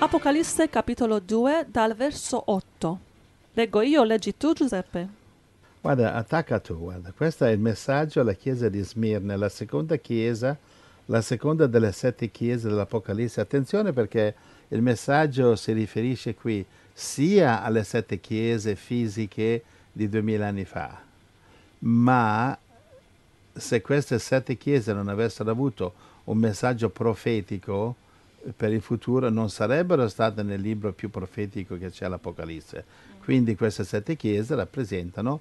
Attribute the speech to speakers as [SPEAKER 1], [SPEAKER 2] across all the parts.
[SPEAKER 1] Apocalisse capitolo 2 dal verso 8. Leggo io, leggi tu Giuseppe.
[SPEAKER 2] Guarda, attacca tu, guarda. Questo è il messaggio alla chiesa di Smirne, la seconda chiesa, la seconda delle sette chiese dell'Apocalisse. Attenzione perché il messaggio si riferisce qui sia alle sette chiese fisiche di duemila anni fa, ma se queste sette chiese non avessero avuto un messaggio profetico per il futuro, non sarebbero state nel libro più profetico che c'è l'Apocalisse. Quindi queste sette chiese rappresentano,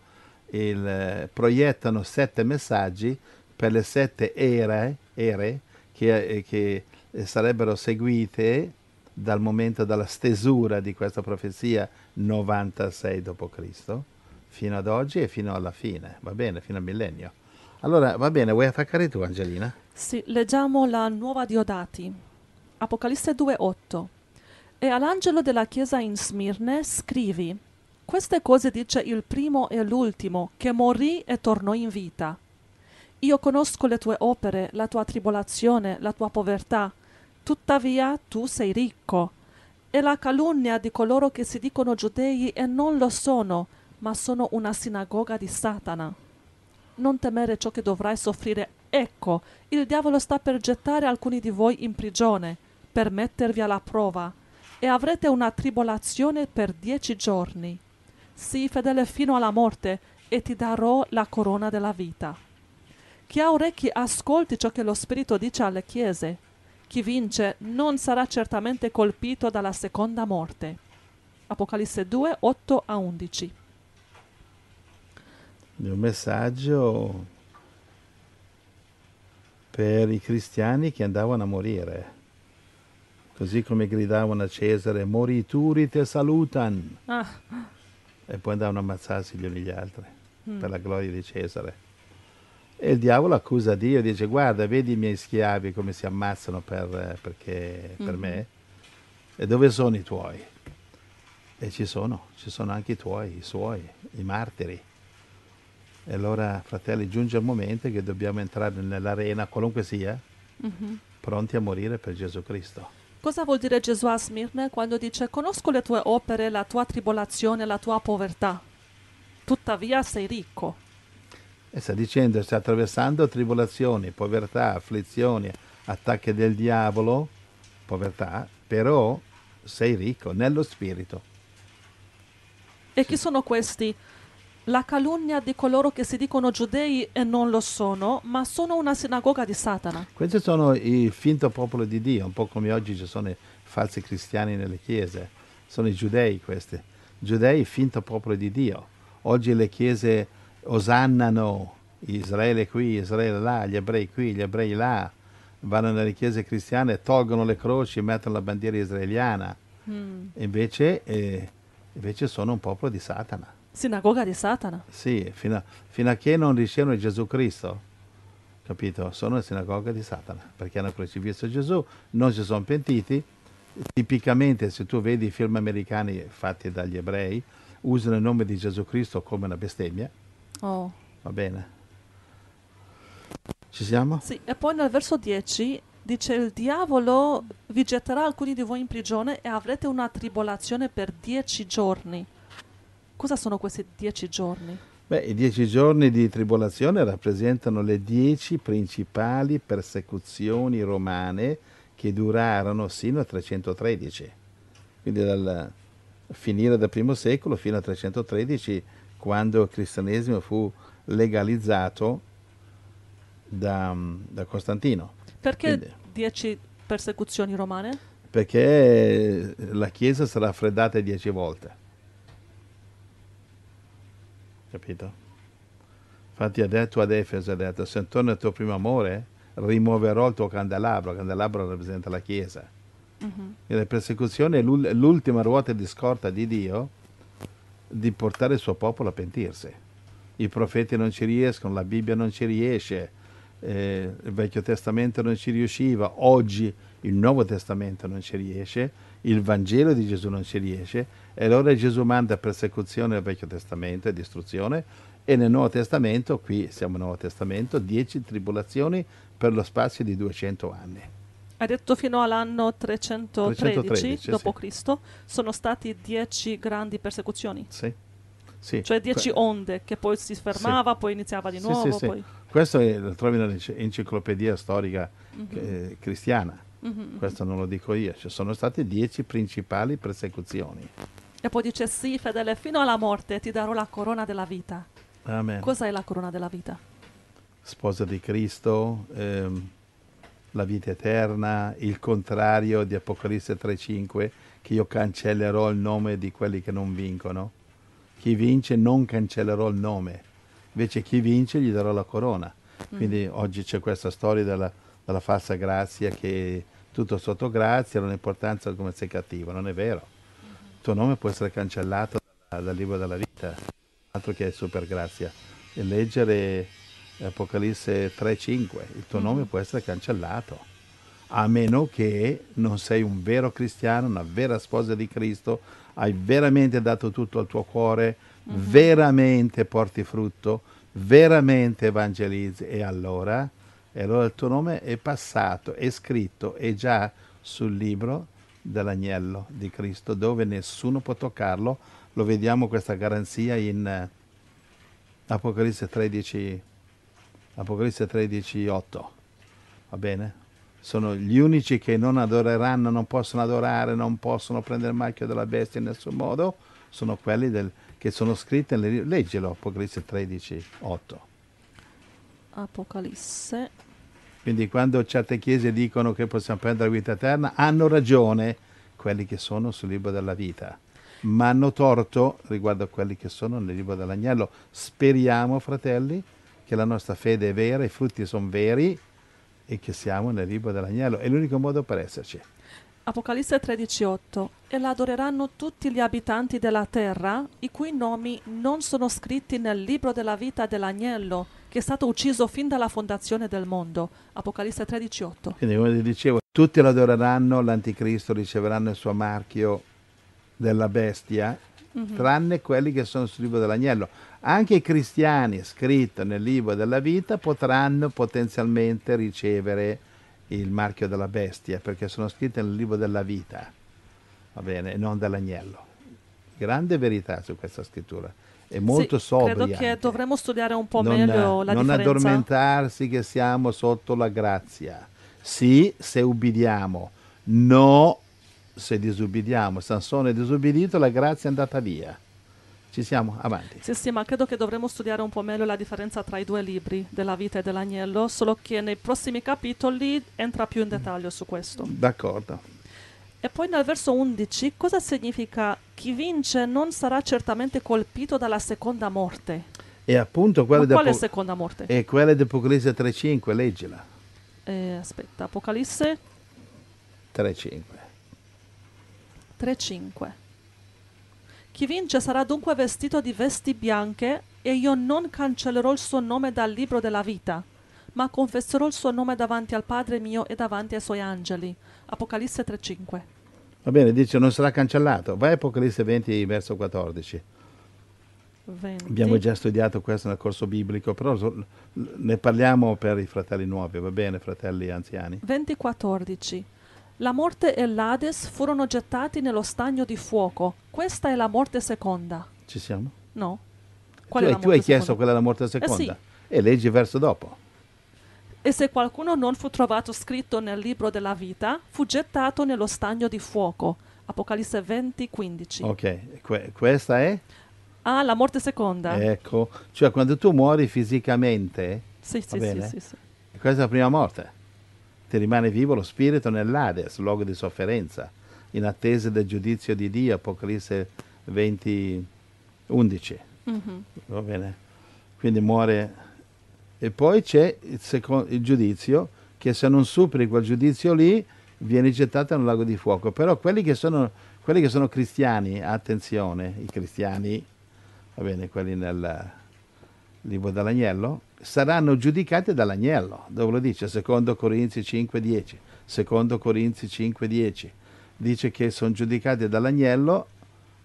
[SPEAKER 2] il, proiettano sette messaggi per le sette ere, ere che, che sarebbero seguite dal momento della stesura di questa profezia 96 d.C. fino ad oggi e fino alla fine, va bene, fino al millennio. Allora, va bene, vuoi attaccare tu Angelina?
[SPEAKER 1] Sì, leggiamo la nuova Diodati. Apocalisse 2.8. E all'angelo della chiesa in Smirne scrivi, queste cose dice il primo e l'ultimo, che morì e tornò in vita. Io conosco le tue opere, la tua tribolazione, la tua povertà, tuttavia tu sei ricco. E la calunnia di coloro che si dicono giudei e non lo sono, ma sono una sinagoga di Satana. Non temere ciò che dovrai soffrire. Ecco, il diavolo sta per gettare alcuni di voi in prigione, per mettervi alla prova, e avrete una tribolazione per dieci giorni. Sii fedele fino alla morte, e ti darò la corona della vita. Chi ha orecchi ascolti ciò che lo Spirito dice alle chiese. Chi vince non sarà certamente colpito dalla seconda morte. Apocalisse 2, 8 a 11.
[SPEAKER 2] È un messaggio per i cristiani che andavano a morire. Così come gridavano a Cesare, morituri te salutan.
[SPEAKER 1] Ah,
[SPEAKER 2] E poi andavano a ammazzarsi gli uni gli altri
[SPEAKER 1] Mm.
[SPEAKER 2] per la gloria di Cesare. E il diavolo accusa Dio, dice guarda, vedi i miei schiavi come si ammazzano per, perché, per
[SPEAKER 1] Mhm.
[SPEAKER 2] me? E dove sono i tuoi? E ci sono, ci sono anche i tuoi, i suoi, i martiri. E allora, fratelli, giunge il momento che dobbiamo entrare nell'arena, qualunque sia,
[SPEAKER 1] mhm.
[SPEAKER 2] pronti a morire per Gesù Cristo.
[SPEAKER 1] Cosa vuol dire Gesù a Smirne quando dice conosco le tue opere, la tua tribolazione, la tua povertà? Tuttavia sei ricco.
[SPEAKER 2] E sta dicendo, sta attraversando tribolazioni, povertà, afflizioni, attacchi del diavolo, povertà, però sei ricco nello spirito.
[SPEAKER 1] E chi sono questi? La calunnia di coloro che si dicono giudei e non lo sono, ma sono una sinagoga di Satana.
[SPEAKER 2] Questi sono il finto popolo di Dio, un po' come oggi ci sono i falsi cristiani nelle chiese. Sono i giudei questi. Giudei, finto popolo di Dio. Oggi le chiese osannano Israele qui, Israele là, gli ebrei qui, gli ebrei là. Vanno nelle chiese cristiane, tolgono le croci, mettono la bandiera israeliana.
[SPEAKER 1] Mm.
[SPEAKER 2] Invece, eh, invece sono un popolo di Satana.
[SPEAKER 1] Sinagoga di Satana.
[SPEAKER 2] Sì, fino a, fino a che non ricevono Gesù Cristo, capito? Sono una sinagoga di Satana, perché hanno crocifisso Gesù, non si sono pentiti. Tipicamente, se tu vedi i film americani fatti dagli ebrei, usano il nome di Gesù Cristo come una bestemmia,
[SPEAKER 1] Oh.
[SPEAKER 2] va bene? Ci siamo?
[SPEAKER 1] Sì, e poi nel verso 10 dice il diavolo vi getterà alcuni di voi in prigione e avrete una tribolazione per dieci giorni. Cosa sono questi dieci giorni?
[SPEAKER 2] Beh, i dieci giorni di tribolazione rappresentano le dieci principali persecuzioni romane che durarono sino al 313. Quindi dal finire del primo secolo fino al 313, quando il cristianesimo fu legalizzato da, da Costantino.
[SPEAKER 1] Perché
[SPEAKER 2] Quindi-
[SPEAKER 1] dieci persecuzioni romane?
[SPEAKER 2] Perché la Chiesa sarà raffreddata dieci volte. Capito? Infatti ha detto ad Efeso, ha detto, se torna il tuo primo amore, rimuoverò il tuo candelabro. Il candelabro rappresenta la Chiesa.
[SPEAKER 1] Mhm.
[SPEAKER 2] E la persecuzione è l'ul- l'ultima ruota di scorta di Dio di portare il suo popolo a pentirsi. I profeti non ci riescono, la Bibbia non ci riesce, eh, il Vecchio Testamento non ci riusciva, oggi il Nuovo Testamento non ci riesce, il Vangelo di Gesù non ci riesce, e allora Gesù manda persecuzione nel Vecchio Testamento e distruzione, e nel Nuovo Testamento, qui siamo nel Nuovo Testamento, dieci tribolazioni per lo spazio di 200 anni.
[SPEAKER 1] Hai detto fino all'anno 313,
[SPEAKER 2] 313,
[SPEAKER 1] dopo
[SPEAKER 2] sì.
[SPEAKER 1] Sono stati dieci grandi persecuzioni,
[SPEAKER 2] Sì. Sì.
[SPEAKER 1] cioè dieci
[SPEAKER 2] Que-
[SPEAKER 1] onde che poi si fermava, poi iniziava di nuovo. poi-
[SPEAKER 2] Questo è- lo trovi nell'enciclopedia storica
[SPEAKER 1] Mhm.
[SPEAKER 2] eh, cristiana.
[SPEAKER 1] Mhm.
[SPEAKER 2] Questo non lo dico io. Ci sono state dieci principali persecuzioni.
[SPEAKER 1] E poi dice sì, fedele, fino alla morte ti darò la corona della vita.
[SPEAKER 2] Amen.
[SPEAKER 1] Cos'è la corona della vita?
[SPEAKER 2] Sposa di Cristo, ehm, la vita eterna, il contrario di Apocalisse 3.5, che io cancellerò il nome di quelli che non vincono. Chi vince non cancellerò il nome, invece chi vince gli darò la corona. Quindi oggi c'è questa storia della, della falsa grazia che tutto sotto grazia, non ha importanza come sei cattivo, non è vero. Il tuo nome può essere cancellato dal, dal libro della vita, altro che super grazia. E leggere Apocalisse 3.5, il tuo nome può essere cancellato, a meno che non sei un vero cristiano, una vera sposa di Cristo, hai veramente dato tutto al tuo cuore, veramente porti frutto, veramente evangelizzi e allora, e allora il tuo nome è passato, è scritto, è già sul libro dell'agnello di Cristo dove nessuno può toccarlo. Lo vediamo questa garanzia in eh, Apocalisse 13, Apocalisse 13, 8. Va bene? Sono gli unici che non adoreranno, non possono adorare, non possono prendere il marchio della bestia in nessun modo, sono quelli del- che sono scritti, nelle, leggilo Apocalisse 13, 8.
[SPEAKER 1] Apocalisse.
[SPEAKER 2] Quindi quando certe chiese dicono che possiamo prendere la vita eterna, hanno ragione quelli che sono sul libro della vita, ma hanno torto riguardo a quelli che sono nel libro dell'agnello. Speriamo, fratelli, che la nostra fede è vera, i frutti sono veri e che siamo nel libro dell'agnello. È l'unico modo per esserci.
[SPEAKER 1] Apocalisse 13:8 E l'adoreranno tutti gli abitanti della terra, i cui nomi non sono scritti nel libro della vita dell'agnello, che è stato ucciso fin dalla fondazione del mondo. Apocalisse 13:8.
[SPEAKER 2] Quindi, come vi dicevo, tutti lo adoreranno, l'anticristo riceveranno il suo marchio della bestia, tranne quelli che sono sul libro dell'agnello. Anche i cristiani scritti nel libro della vita potranno potenzialmente ricevere il marchio della bestia, perché sono scritti nel libro della vita, va bene, e non dell'agnello. Grande verità su questa scrittura. È molto
[SPEAKER 1] Sì,
[SPEAKER 2] sobria.
[SPEAKER 1] Credo che
[SPEAKER 2] anche.
[SPEAKER 1] dovremmo studiare un po'
[SPEAKER 2] non,
[SPEAKER 1] meglio la
[SPEAKER 2] non
[SPEAKER 1] differenza.
[SPEAKER 2] addormentarsi che siamo sotto la grazia. Sì, se ubbidiamo, no se disubbidiamo. Sansone è disubbidito, la grazia è andata via. Ci siamo? Avanti.
[SPEAKER 1] Sì, sì, ma credo che dovremmo studiare un po' meglio la differenza tra i due libri, della vita e dell'agnello, solo che nei prossimi capitoli entra più in dettaglio su questo.
[SPEAKER 2] D'accordo.
[SPEAKER 1] E poi nel verso 11 cosa significa chi vince non sarà certamente colpito dalla seconda morte?
[SPEAKER 2] E appunto quella
[SPEAKER 1] Ma quale seconda morte?
[SPEAKER 2] e quella di Apocalisse 3.5, leggila.
[SPEAKER 1] Eh, aspetta, Apocalisse
[SPEAKER 2] 3.5.
[SPEAKER 1] 3.5 Chi vince sarà dunque vestito di vesti bianche e io non cancellerò il suo nome dal libro della vita, ma confesserò il suo nome davanti al Padre mio e davanti ai suoi angeli. Apocalisse 3.5
[SPEAKER 2] Va bene, dice non sarà cancellato. Vai a Apocalisse 20, verso 14.
[SPEAKER 1] 20.
[SPEAKER 2] Abbiamo già studiato questo nel corso biblico, però ne parliamo per i fratelli nuovi, va bene, fratelli anziani?
[SPEAKER 1] 20:14 La morte e l'Ades furono gettati nello stagno di fuoco. Questa è la morte seconda.
[SPEAKER 2] Ci siamo?
[SPEAKER 1] No?
[SPEAKER 2] Tu
[SPEAKER 1] Qual è
[SPEAKER 2] hai, tu hai chiesto quella è la morte seconda?
[SPEAKER 1] sì.
[SPEAKER 2] E leggi il verso dopo.
[SPEAKER 1] E se qualcuno non fu trovato scritto nel libro della vita, fu gettato nello stagno di fuoco. Apocalisse 20:15
[SPEAKER 2] Ok, que- questa è?
[SPEAKER 1] Ah, la morte seconda.
[SPEAKER 2] Ecco, cioè quando tu muori fisicamente,
[SPEAKER 1] sì, sì, sì, sì, sì.
[SPEAKER 2] questa è la prima morte. Ti rimane vivo lo spirito nell'Ades, luogo di sofferenza, in attesa del giudizio di Dio, Apocalisse 20, 11.
[SPEAKER 1] Mhm.
[SPEAKER 2] Va bene? Quindi muore. E poi c'è il, seco- il giudizio, che se non superi quel giudizio lì, viene gettato nel lago di fuoco. Però quelli che sono, quelli che sono cristiani, attenzione, i cristiani, va bene, quelli nel libro dell'agnello, saranno giudicati dall'agnello, dove lo dice, secondo Corinzi 5.10. Secondo Corinzi 5.10 dice che sono giudicati dall'agnello,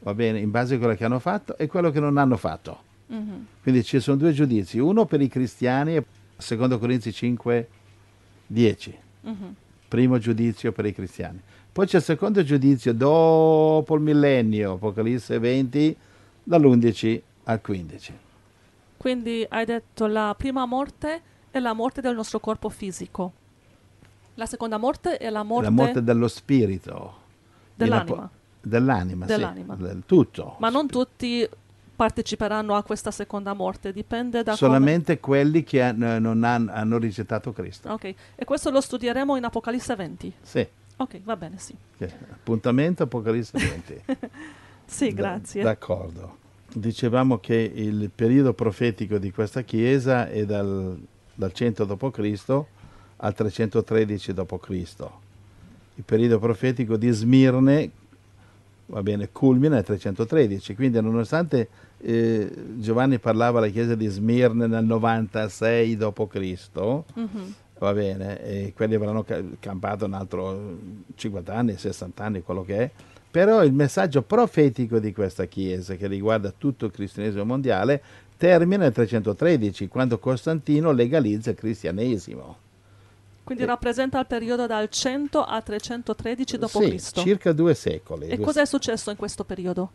[SPEAKER 2] va bene, in base a quello che hanno fatto e quello che non hanno fatto.
[SPEAKER 1] Mhm.
[SPEAKER 2] Quindi ci sono due giudizi, uno per i cristiani, secondo Corinzi 5, 10.
[SPEAKER 1] Mhm.
[SPEAKER 2] primo giudizio per i cristiani. Poi c'è il secondo giudizio dopo il millennio, Apocalisse 20, dall'11 al 15.
[SPEAKER 1] Quindi hai detto la prima morte è la morte del nostro corpo fisico. La seconda morte è la morte,
[SPEAKER 2] La morte dello spirito.
[SPEAKER 1] dell'anima.
[SPEAKER 2] Dell'anima,
[SPEAKER 1] Dell'anima.
[SPEAKER 2] sì, del tutto.
[SPEAKER 1] Ma non tutti parteciperanno a questa seconda morte, dipende da
[SPEAKER 2] Solamente quelli che han- non han- hanno rigettato Cristo.
[SPEAKER 1] come... Ok, e questo lo studieremo in Apocalisse 20.
[SPEAKER 2] Sì,
[SPEAKER 1] Ok, va bene, sì.
[SPEAKER 2] che- appuntamento Apocalisse 20.
[SPEAKER 1] Sì,
[SPEAKER 2] D-
[SPEAKER 1] grazie.
[SPEAKER 2] D'accordo. Dicevamo che il periodo profetico di questa chiesa è dal, dal 100 d.C. al 313 d.C. Il periodo profetico di Smirne va bene, culmina nel 313, quindi nonostante eh, Giovanni parlava alla chiesa di Smirne nel 96 d.C.,
[SPEAKER 1] Mhm.
[SPEAKER 2] va bene, e quelli avranno ca- campato un altro 50 anni, 60 anni, quello che è, però il messaggio profetico di questa chiesa, che riguarda tutto il cristianesimo mondiale, termina nel 313, quando Costantino legalizza il cristianesimo.
[SPEAKER 1] Quindi
[SPEAKER 2] Eh.
[SPEAKER 1] rappresenta il periodo dal 100 al 313 d.C.
[SPEAKER 2] Sì, circa due secoli.
[SPEAKER 1] E
[SPEAKER 2] Due-
[SPEAKER 1] cosa è successo in questo periodo?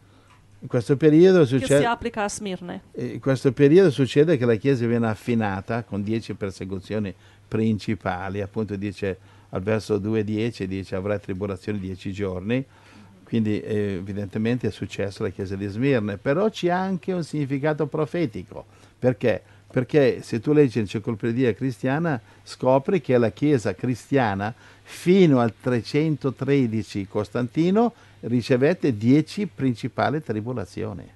[SPEAKER 2] In questo periodo
[SPEAKER 1] Che si
[SPEAKER 2] succede...
[SPEAKER 1] applica a Smirne?
[SPEAKER 2] Eh, In questo periodo succede che la Chiesa viene affinata con dieci persecuzioni principali, appunto dice al verso 2.10, dice avrà tribolazioni dieci giorni, quindi eh, evidentemente è successo alla Chiesa di Smirne, però c'è anche un significato profetico, perché? Perché se tu leggi l'enciclopedia cristiana scopri che la Chiesa cristiana fino al 313 Costantino ricevette dieci principali tribolazioni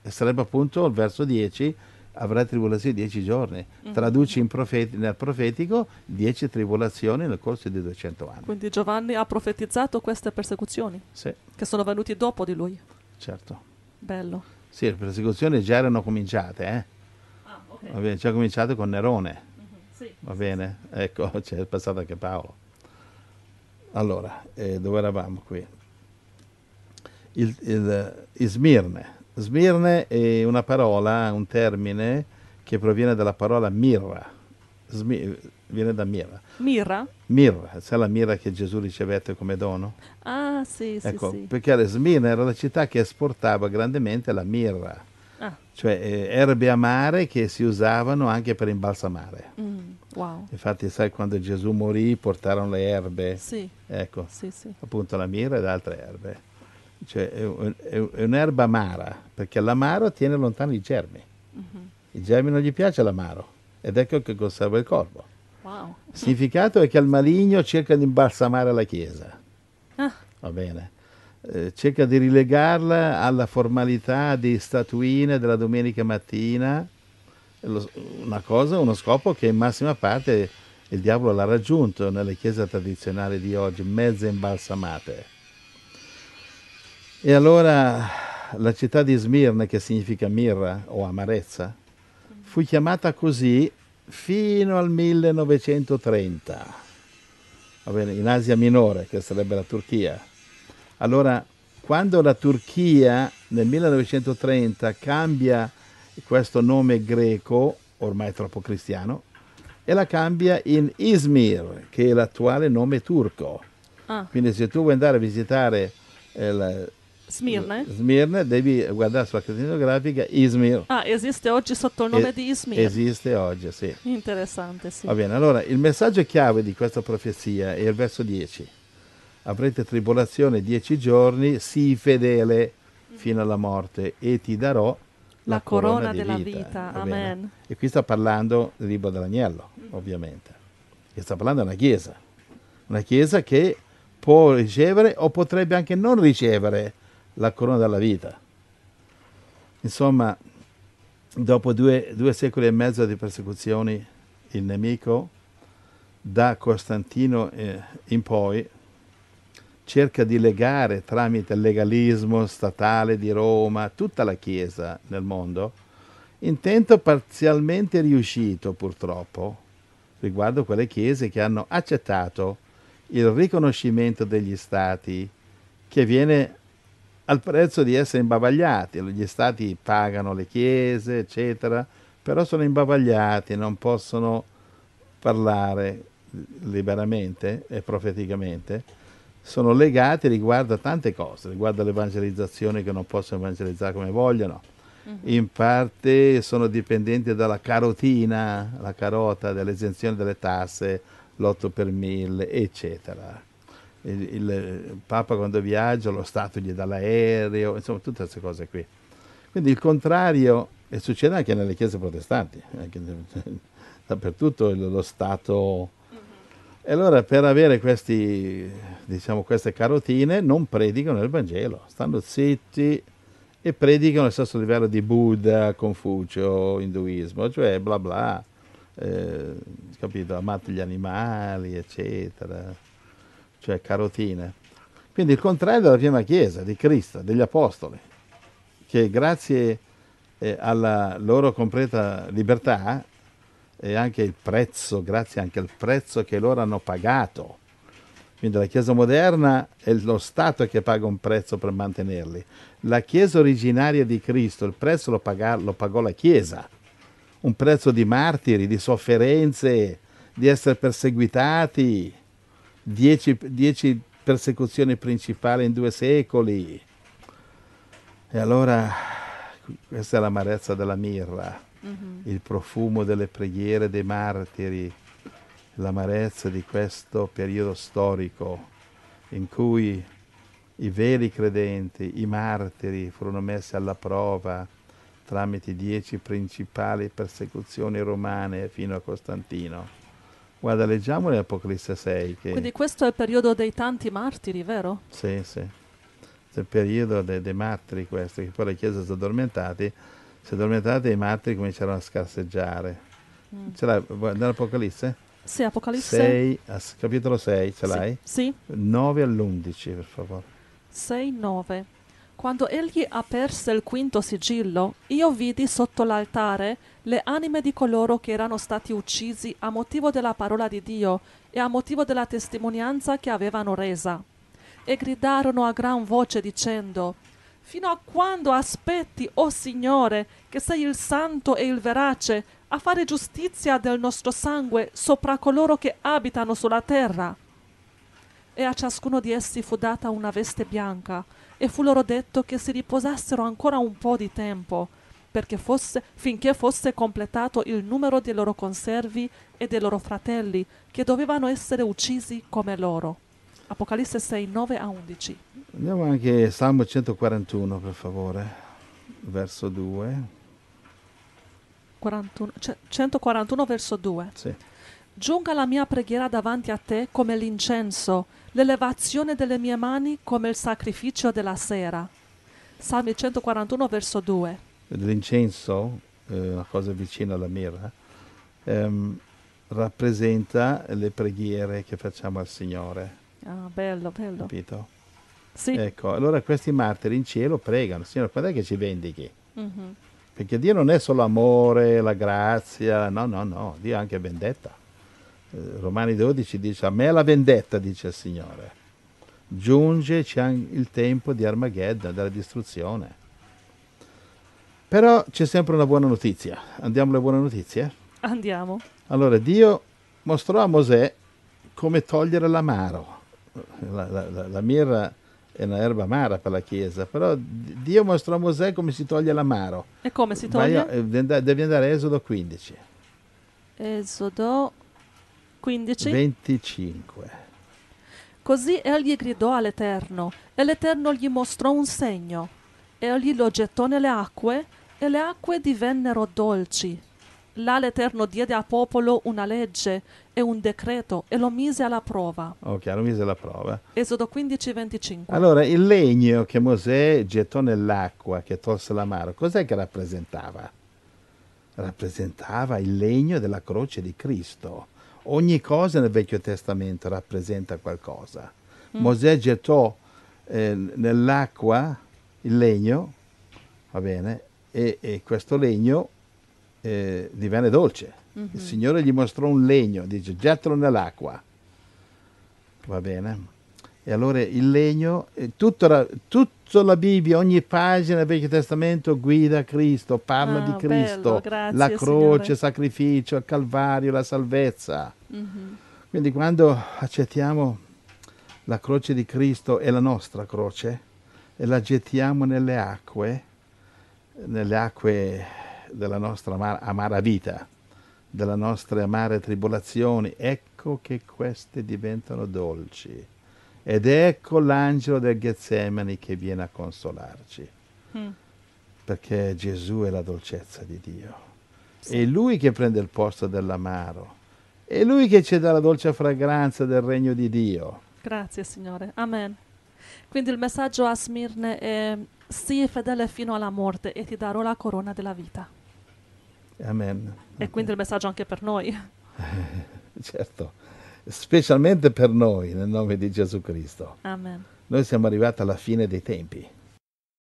[SPEAKER 2] e sarebbe appunto il verso 10 avrà tribolazioni 10 giorni. Traduci in profeti- nel profetico 10 tribolazioni nel corso di 200 anni.
[SPEAKER 1] Quindi Giovanni ha profetizzato queste persecuzioni?
[SPEAKER 2] Sì.
[SPEAKER 1] Che sono venuti dopo di lui.
[SPEAKER 2] certo.
[SPEAKER 1] Bello.
[SPEAKER 2] sì le persecuzioni già erano cominciate eh?
[SPEAKER 1] Ah, ok.
[SPEAKER 2] va bene già cominciate con Nerone.
[SPEAKER 1] Sì.
[SPEAKER 2] va bene? Ecco c'è passato anche Paolo. Allora eh, dove eravamo qui? Il, il, il Smirne è una parola un termine che proviene dalla parola mirra Smi- viene da mirra
[SPEAKER 1] Mira?
[SPEAKER 2] mirra sai la mirra che Gesù ricevette come dono
[SPEAKER 1] Ah, sì, sì,
[SPEAKER 2] ecco
[SPEAKER 1] sì.
[SPEAKER 2] perché Smirne era la città che esportava grandemente la mirra
[SPEAKER 1] Ah,
[SPEAKER 2] cioè eh, erbe amare che si usavano anche per imbalsamare
[SPEAKER 1] mm, wow.
[SPEAKER 2] Infatti, sai, quando Gesù morì portarono le erbe,
[SPEAKER 1] Sì,
[SPEAKER 2] ecco,
[SPEAKER 1] sì, sì.
[SPEAKER 2] appunto la mirra ed altre erbe. Cioè, è, un- è un- è un'erba amara, perché l'amaro tiene lontano i germi.
[SPEAKER 1] Mhm.
[SPEAKER 2] I germi non gli piace l'amaro, ed ecco che conserva il corpo.
[SPEAKER 1] Wow.
[SPEAKER 2] Il significato è che il maligno cerca di imbalsamare la Chiesa,
[SPEAKER 1] Ah,
[SPEAKER 2] va bene? Eh, cerca di rilegarla alla formalità di statuine della domenica mattina, una cosa, uno scopo che in massima parte il diavolo l'ha raggiunto nelle chiese tradizionali di oggi, mezze imbalsamate. E allora la città di Smirne, che significa mirra o amarezza, fu chiamata così fino al 1930, va bene, in Asia Minore, che sarebbe la Turchia. Allora, quando la Turchia nel 1930 cambia questo nome greco, ormai troppo cristiano, e la cambia in Izmir, che è l'attuale nome turco.
[SPEAKER 1] ah,
[SPEAKER 2] Quindi se tu vuoi andare a visitare eh,
[SPEAKER 1] Smirne?
[SPEAKER 2] Smirne, devi guardare sulla cartina geografica Izmir.
[SPEAKER 1] Ah, esiste oggi sotto il nome
[SPEAKER 2] E-
[SPEAKER 1] di Izmir.
[SPEAKER 2] Esiste oggi, sì.
[SPEAKER 1] Interessante, sì.
[SPEAKER 2] Va bene, allora il messaggio chiave di questa profezia è il verso 10. Avrete tribolazione dieci giorni, sii fedele fino alla morte e ti darò la,
[SPEAKER 1] La corona
[SPEAKER 2] di
[SPEAKER 1] della
[SPEAKER 2] vita.
[SPEAKER 1] vita. Amen.
[SPEAKER 2] E qui sta parlando del libro dell'agnello, ovviamente. E sta parlando di una chiesa. Una chiesa che può ricevere o potrebbe anche non ricevere la corona della vita. Insomma, dopo due, due secoli e mezzo di persecuzioni, il nemico, da Costantino eh, in poi, cerca di legare tramite il legalismo statale di Roma tutta la Chiesa nel mondo, intento parzialmente riuscito purtroppo riguardo quelle chiese che hanno accettato il riconoscimento degli stati che viene al prezzo di essere imbavagliati. Gli stati pagano le chiese, eccetera, però sono imbavagliati, non possono parlare liberamente e profeticamente, sono legati riguardo a tante cose, riguardo all'evangelizzazione che non possono evangelizzare come vogliono, uh-huh. in parte sono dipendenti dalla carotina, la carota, dell'esenzione delle tasse, l'8 per 1000, eccetera. Il, il, Papa quando viaggia, lo Stato gli dà l'aereo, insomma tutte queste cose qui. Quindi il contrario, e succede anche nelle chiese protestanti, anche, dappertutto lo Stato. E allora per avere questi, diciamo, queste carotine non predicano il Vangelo, stanno zitti e predicano allo stesso livello di Buddha, Confucio, Induismo, cioè bla bla, eh, capito, amate gli animali, eccetera, cioè carotine. Quindi il contrario della prima Chiesa, di Cristo, degli Apostoli, che grazie eh, alla loro completa libertà e anche il prezzo, grazie anche al prezzo che loro hanno pagato. Quindi la Chiesa moderna è lo Stato che paga un prezzo per mantenerli. La Chiesa originaria di Cristo, il prezzo lo, pagà, lo pagò la Chiesa. Un prezzo di martiri, di sofferenze, di essere perseguitati, dieci, dieci persecuzioni principali in due secoli. E allora questa è l'amarezza della mirra mm-hmm. il profumo delle preghiere dei martiri, l'amarezza di questo periodo storico in cui i veri credenti, i martiri, furono messi alla prova tramite dieci principali persecuzioni romane fino a Costantino. Guarda, leggiamo l'Apocalisse 6. Che...
[SPEAKER 1] Quindi questo è il periodo dei tanti martiri, vero?
[SPEAKER 2] Sì, sì. È il periodo dei, dei martiri questo, che poi le chiese sono addormentate si addormentate e i matti cominciarono a scarseggiare. Mm. Ce l'hai nell'Apocalisse?
[SPEAKER 1] Sì, Apocalisse
[SPEAKER 2] 6, capitolo 6, ce l'hai?
[SPEAKER 1] Sì.
[SPEAKER 2] 9 all'11, per favore.
[SPEAKER 1] 6, 9. Quando egli aperse il quinto sigillo, io vidi sotto l'altare le anime di coloro che erano stati uccisi a motivo della parola di Dio e a motivo della testimonianza che avevano resa. E gridarono a gran voce dicendo, Fino a quando aspetti, o oh Signore, che sei il santo e il verace, a fare giustizia del nostro sangue sopra coloro che abitano sulla terra? E a ciascuno di essi fu data una veste bianca, e fu loro detto che si riposassero ancora un po' di tempo, perché fosse, finché fosse completato il numero dei loro conservi e dei loro fratelli, che dovevano essere uccisi come loro. Apocalisse 6, 9 a 11.
[SPEAKER 2] Andiamo anche a Salmo 141, per favore, verso 2.
[SPEAKER 1] 41, 141 verso 2.
[SPEAKER 2] Sì.
[SPEAKER 1] Giunga la mia preghiera davanti a te come l'incenso, l'elevazione delle mie mani come il sacrificio della sera. Salmi 141 verso 2.
[SPEAKER 2] L'incenso, eh, una cosa vicina alla mirra, ehm, rappresenta le preghiere che facciamo al Signore.
[SPEAKER 1] Ah, bello, bello.
[SPEAKER 2] Capito?
[SPEAKER 1] Sì.
[SPEAKER 2] Ecco, allora questi martiri in cielo pregano, Signore, quando è che ci vendichi?
[SPEAKER 1] Mm-hmm.
[SPEAKER 2] Perché Dio non è solo amore, la grazia, no, no, no, Dio è anche vendetta. Romani 12 dice, a me la vendetta, dice il Signore. Giunge il tempo di Armageddon, della distruzione. Però c'è sempre una buona notizia. Andiamo alle buone notizie?
[SPEAKER 1] Andiamo.
[SPEAKER 2] Allora, Dio mostrò a Mosè come togliere l'amaro la, la, la mirra è una erba amara per la Chiesa, però Dio mostrò a Mosè come si toglie l'amaro.
[SPEAKER 1] E come si toglie?
[SPEAKER 2] Vai, eh, devi andare a Esodo 15.
[SPEAKER 1] Esodo 15.
[SPEAKER 2] 25.
[SPEAKER 1] Così egli gridò all'Eterno, e l'Eterno gli mostrò un segno. Egli lo gettò nelle acque, e le acque divennero dolci. Là l'Eterno diede al popolo una legge e un decreto e lo mise alla prova.
[SPEAKER 2] Ok, lo mise alla prova.
[SPEAKER 1] Esodo 15, 25.
[SPEAKER 2] Allora, il legno che Mosè gettò nell'acqua, che tolse l'amaro, cos'è che rappresentava? Rappresentava il legno della croce di Cristo. Ogni cosa nel Vecchio Testamento rappresenta qualcosa. Mm. Mosè gettò eh, nell'acqua il legno, va bene, e, e questo legno eh, divenne dolce. Mm-hmm. Il Signore gli mostrò un legno, dice gettalo nell'acqua. Va bene? E allora il legno, eh, tutta, tutta la Bibbia, ogni pagina del Vecchio Testamento guida Cristo, parla
[SPEAKER 1] ah,
[SPEAKER 2] di Cristo,
[SPEAKER 1] bello, grazie,
[SPEAKER 2] la croce, il sacrificio, il Calvario, la salvezza.
[SPEAKER 1] Mm-hmm.
[SPEAKER 2] Quindi quando accettiamo la croce di Cristo è la nostra croce e la gettiamo nelle acque, nelle acque della nostra amara, amara vita, delle nostre amare tribolazioni, ecco che queste diventano dolci. Ed ecco l'angelo del Getsemani che viene a consolarci,
[SPEAKER 1] Mm.
[SPEAKER 2] perché Gesù è la dolcezza di Dio.
[SPEAKER 1] Sì.
[SPEAKER 2] È Lui che prende il posto dell'amaro. È Lui che ci dà la dolce fragranza del regno di Dio.
[SPEAKER 1] Grazie Signore. Amen. Quindi il messaggio a Smirne è sii fedele fino alla morte e ti darò la corona della vita.
[SPEAKER 2] Amen.
[SPEAKER 1] E quindi il messaggio anche per noi.
[SPEAKER 2] Certo, specialmente per noi, nel nome di Gesù Cristo.
[SPEAKER 1] Amen.
[SPEAKER 2] Noi siamo arrivati alla fine dei tempi.